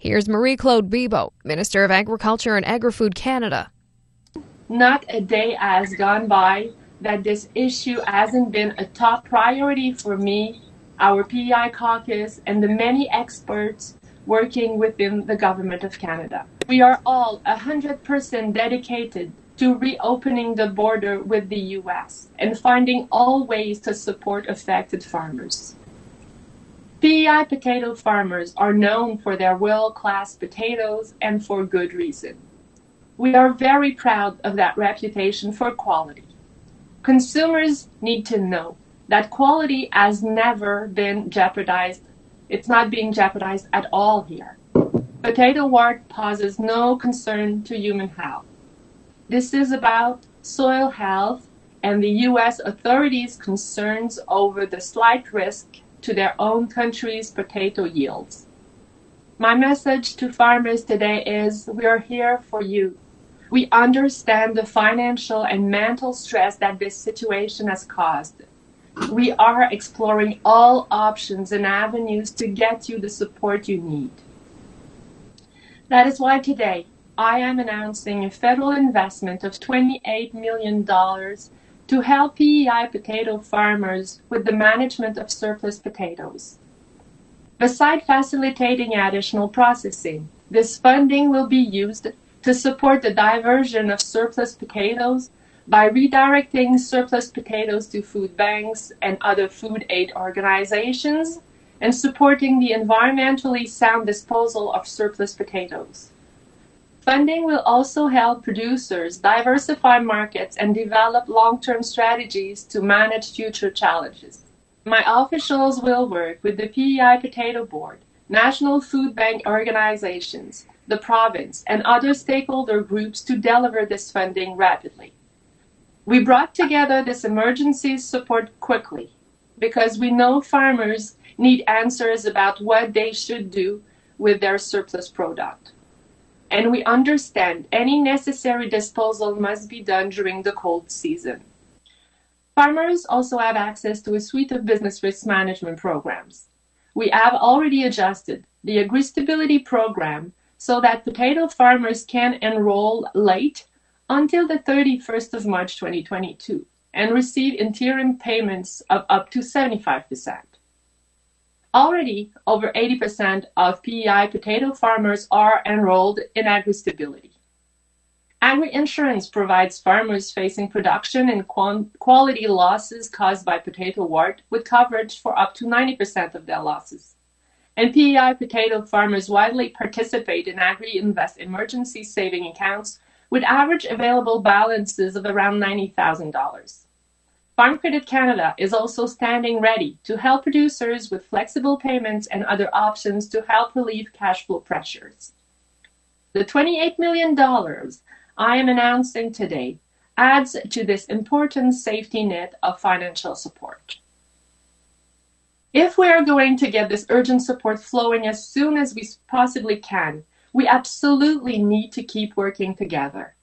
Here's Marie Claude Bibeau, Minister of Agriculture and Agri-Food Canada. Not a day has gone by that this issue hasn't been a top priority for me, our PEI caucus, and the many experts working within the Government of Canada. We are all 100% dedicated to reopening the border with the US and finding all ways to support affected farmers. PEI potato farmers are known for their world-class potatoes and for good reason. We are very proud of that reputation for quality. Consumers need to know that quality has never been jeopardized. It's not being jeopardized at all here. Potato wart poses no concern to human health. This is about soil health and the U.S. authorities' concerns over the slight risk to their own country's potato yields. My message to farmers today is we are here for you. We understand the financial and mental stress that this situation has caused. We are exploring all options and avenues to get you the support you need. That is why today I am announcing a federal investment of $28 million to help PEI potato farmers with the management of surplus potatoes. Beside facilitating additional processing, this funding will be used to support the diversion of surplus potatoes by redirecting surplus potatoes to food banks and other food aid organizations and supporting the environmentally sound disposal of surplus potatoes. Funding will also help producers diversify markets and develop long-term strategies to manage future challenges. My officials will work with the PEI Potato Board, national food bank organizations, the province, and other stakeholder groups to deliver this funding rapidly. We brought together this emergency support quickly because we know farmers need answers about what they should do with their surplus product and we understand any necessary disposal must be done during the cold season. Farmers also have access to a suite of business risk management programs. We have already adjusted the AgriStability program so that potato farmers can enroll late until the 31st of March 2022 and receive interim payments of up to 75%. Already, over 80% of PEI potato farmers are enrolled in AgriStability. Agri-insurance provides farmers facing production and quality losses caused by potato wart with coverage for up to 90% of their losses. And PEI potato farmers widely participate in Agri-Invest emergency saving accounts with average available balances of around $90,000. Farm Credit Canada is also standing ready to help producers with flexible payments and other options to help relieve cash flow pressures. The $28 million I am announcing today adds to this important safety net of financial support. If we are going to get this urgent support flowing as soon as we possibly can, we absolutely need to keep working together.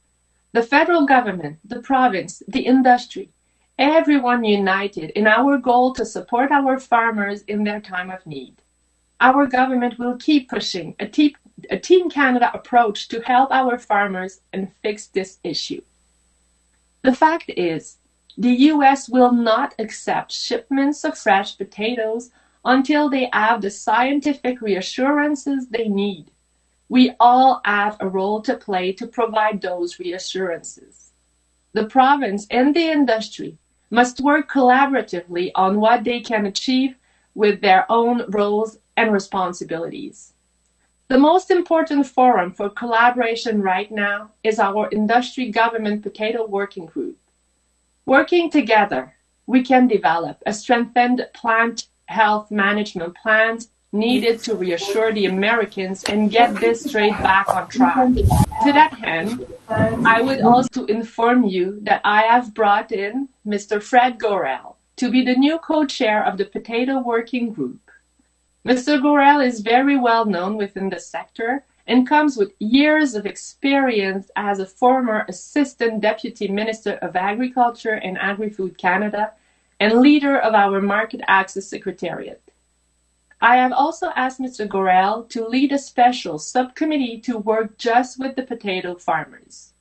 The federal government, the province, the industry, everyone united in our goal to support our farmers in their time of need. Our government will keep pushing a, te- a Team Canada approach to help our farmers and fix this issue. The fact is, the US will not accept shipments of fresh potatoes until they have the scientific reassurances they need. We all have a role to play to provide those reassurances. The province and the industry must work collaboratively on what they can achieve with their own roles and responsibilities. The most important forum for collaboration right now is our Industry Government Potato Working Group. Working together, we can develop a strengthened plant health management plan needed to reassure the Americans and get this trade back on track. To that end, I would also inform you that I have brought in Mr. Fred Gorrell to be the new co-chair of the Potato Working Group. Mr. Gorrell is very well known within the sector and comes with years of experience as a former Assistant Deputy Minister of Agriculture and Agri-Food Canada and leader of our Market Access Secretariat. I have also asked Mr. Gorrell to lead a special subcommittee to work just with the potato farmers.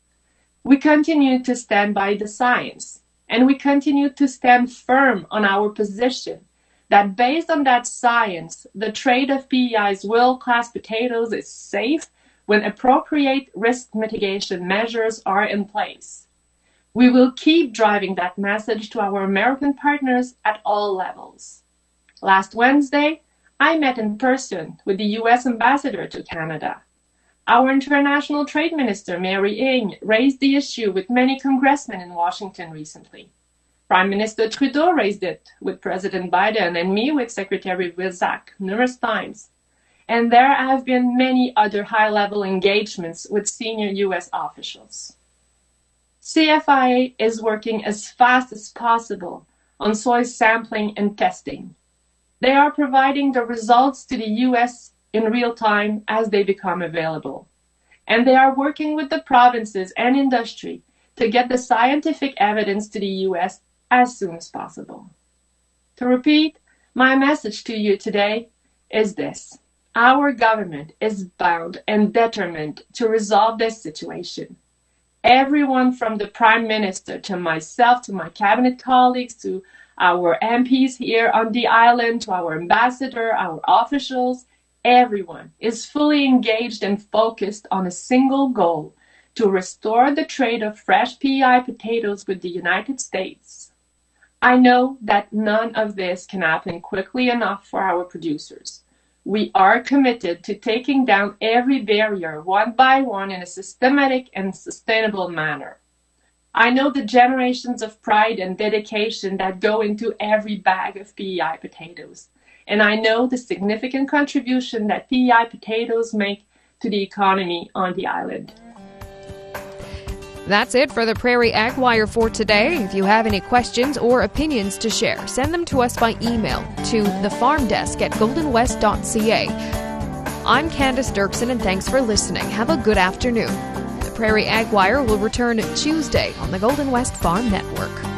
We continue to stand by the science, and we continue to stand firm on our position that based on that science, the trade of PEI's world-class potatoes is safe when appropriate risk mitigation measures are in place. We will keep driving that message to our American partners at all levels. Last Wednesday, I met in person with the U.S. ambassador to Canada. Our international trade minister, Mary Ng, raised the issue with many congressmen in Washington recently. Prime Minister Trudeau raised it with President Biden and me with Secretary Vilsack numerous times. And there have been many other high level engagements with senior U.S. officials. CFIA is working as fast as possible on soil sampling and testing. They are providing the results to the US in real time as they become available. And they are working with the provinces and industry to get the scientific evidence to the US as soon as possible. To repeat, my message to you today is this. Our government is bound and determined to resolve this situation. Everyone from the Prime Minister to myself, to my cabinet colleagues, to our MPs here on the island, to our ambassador, our officials, everyone is fully engaged and focused on a single goal to restore the trade of fresh PEI potatoes with the United States. I know that none of this can happen quickly enough for our producers. We are committed to taking down every barrier one by one in a systematic and sustainable manner. I know the generations of pride and dedication that go into every bag of PEI potatoes. And I know the significant contribution that PEI potatoes make to the economy on the island. That's it for the Prairie Ag Wire for today. If you have any questions or opinions to share, send them to us by email to thefarmdesk at goldenwest.ca. I'm Candace Dirksen, and thanks for listening. Have a good afternoon. Prairie Ag Wire will return Tuesday on the Golden West Farm Network.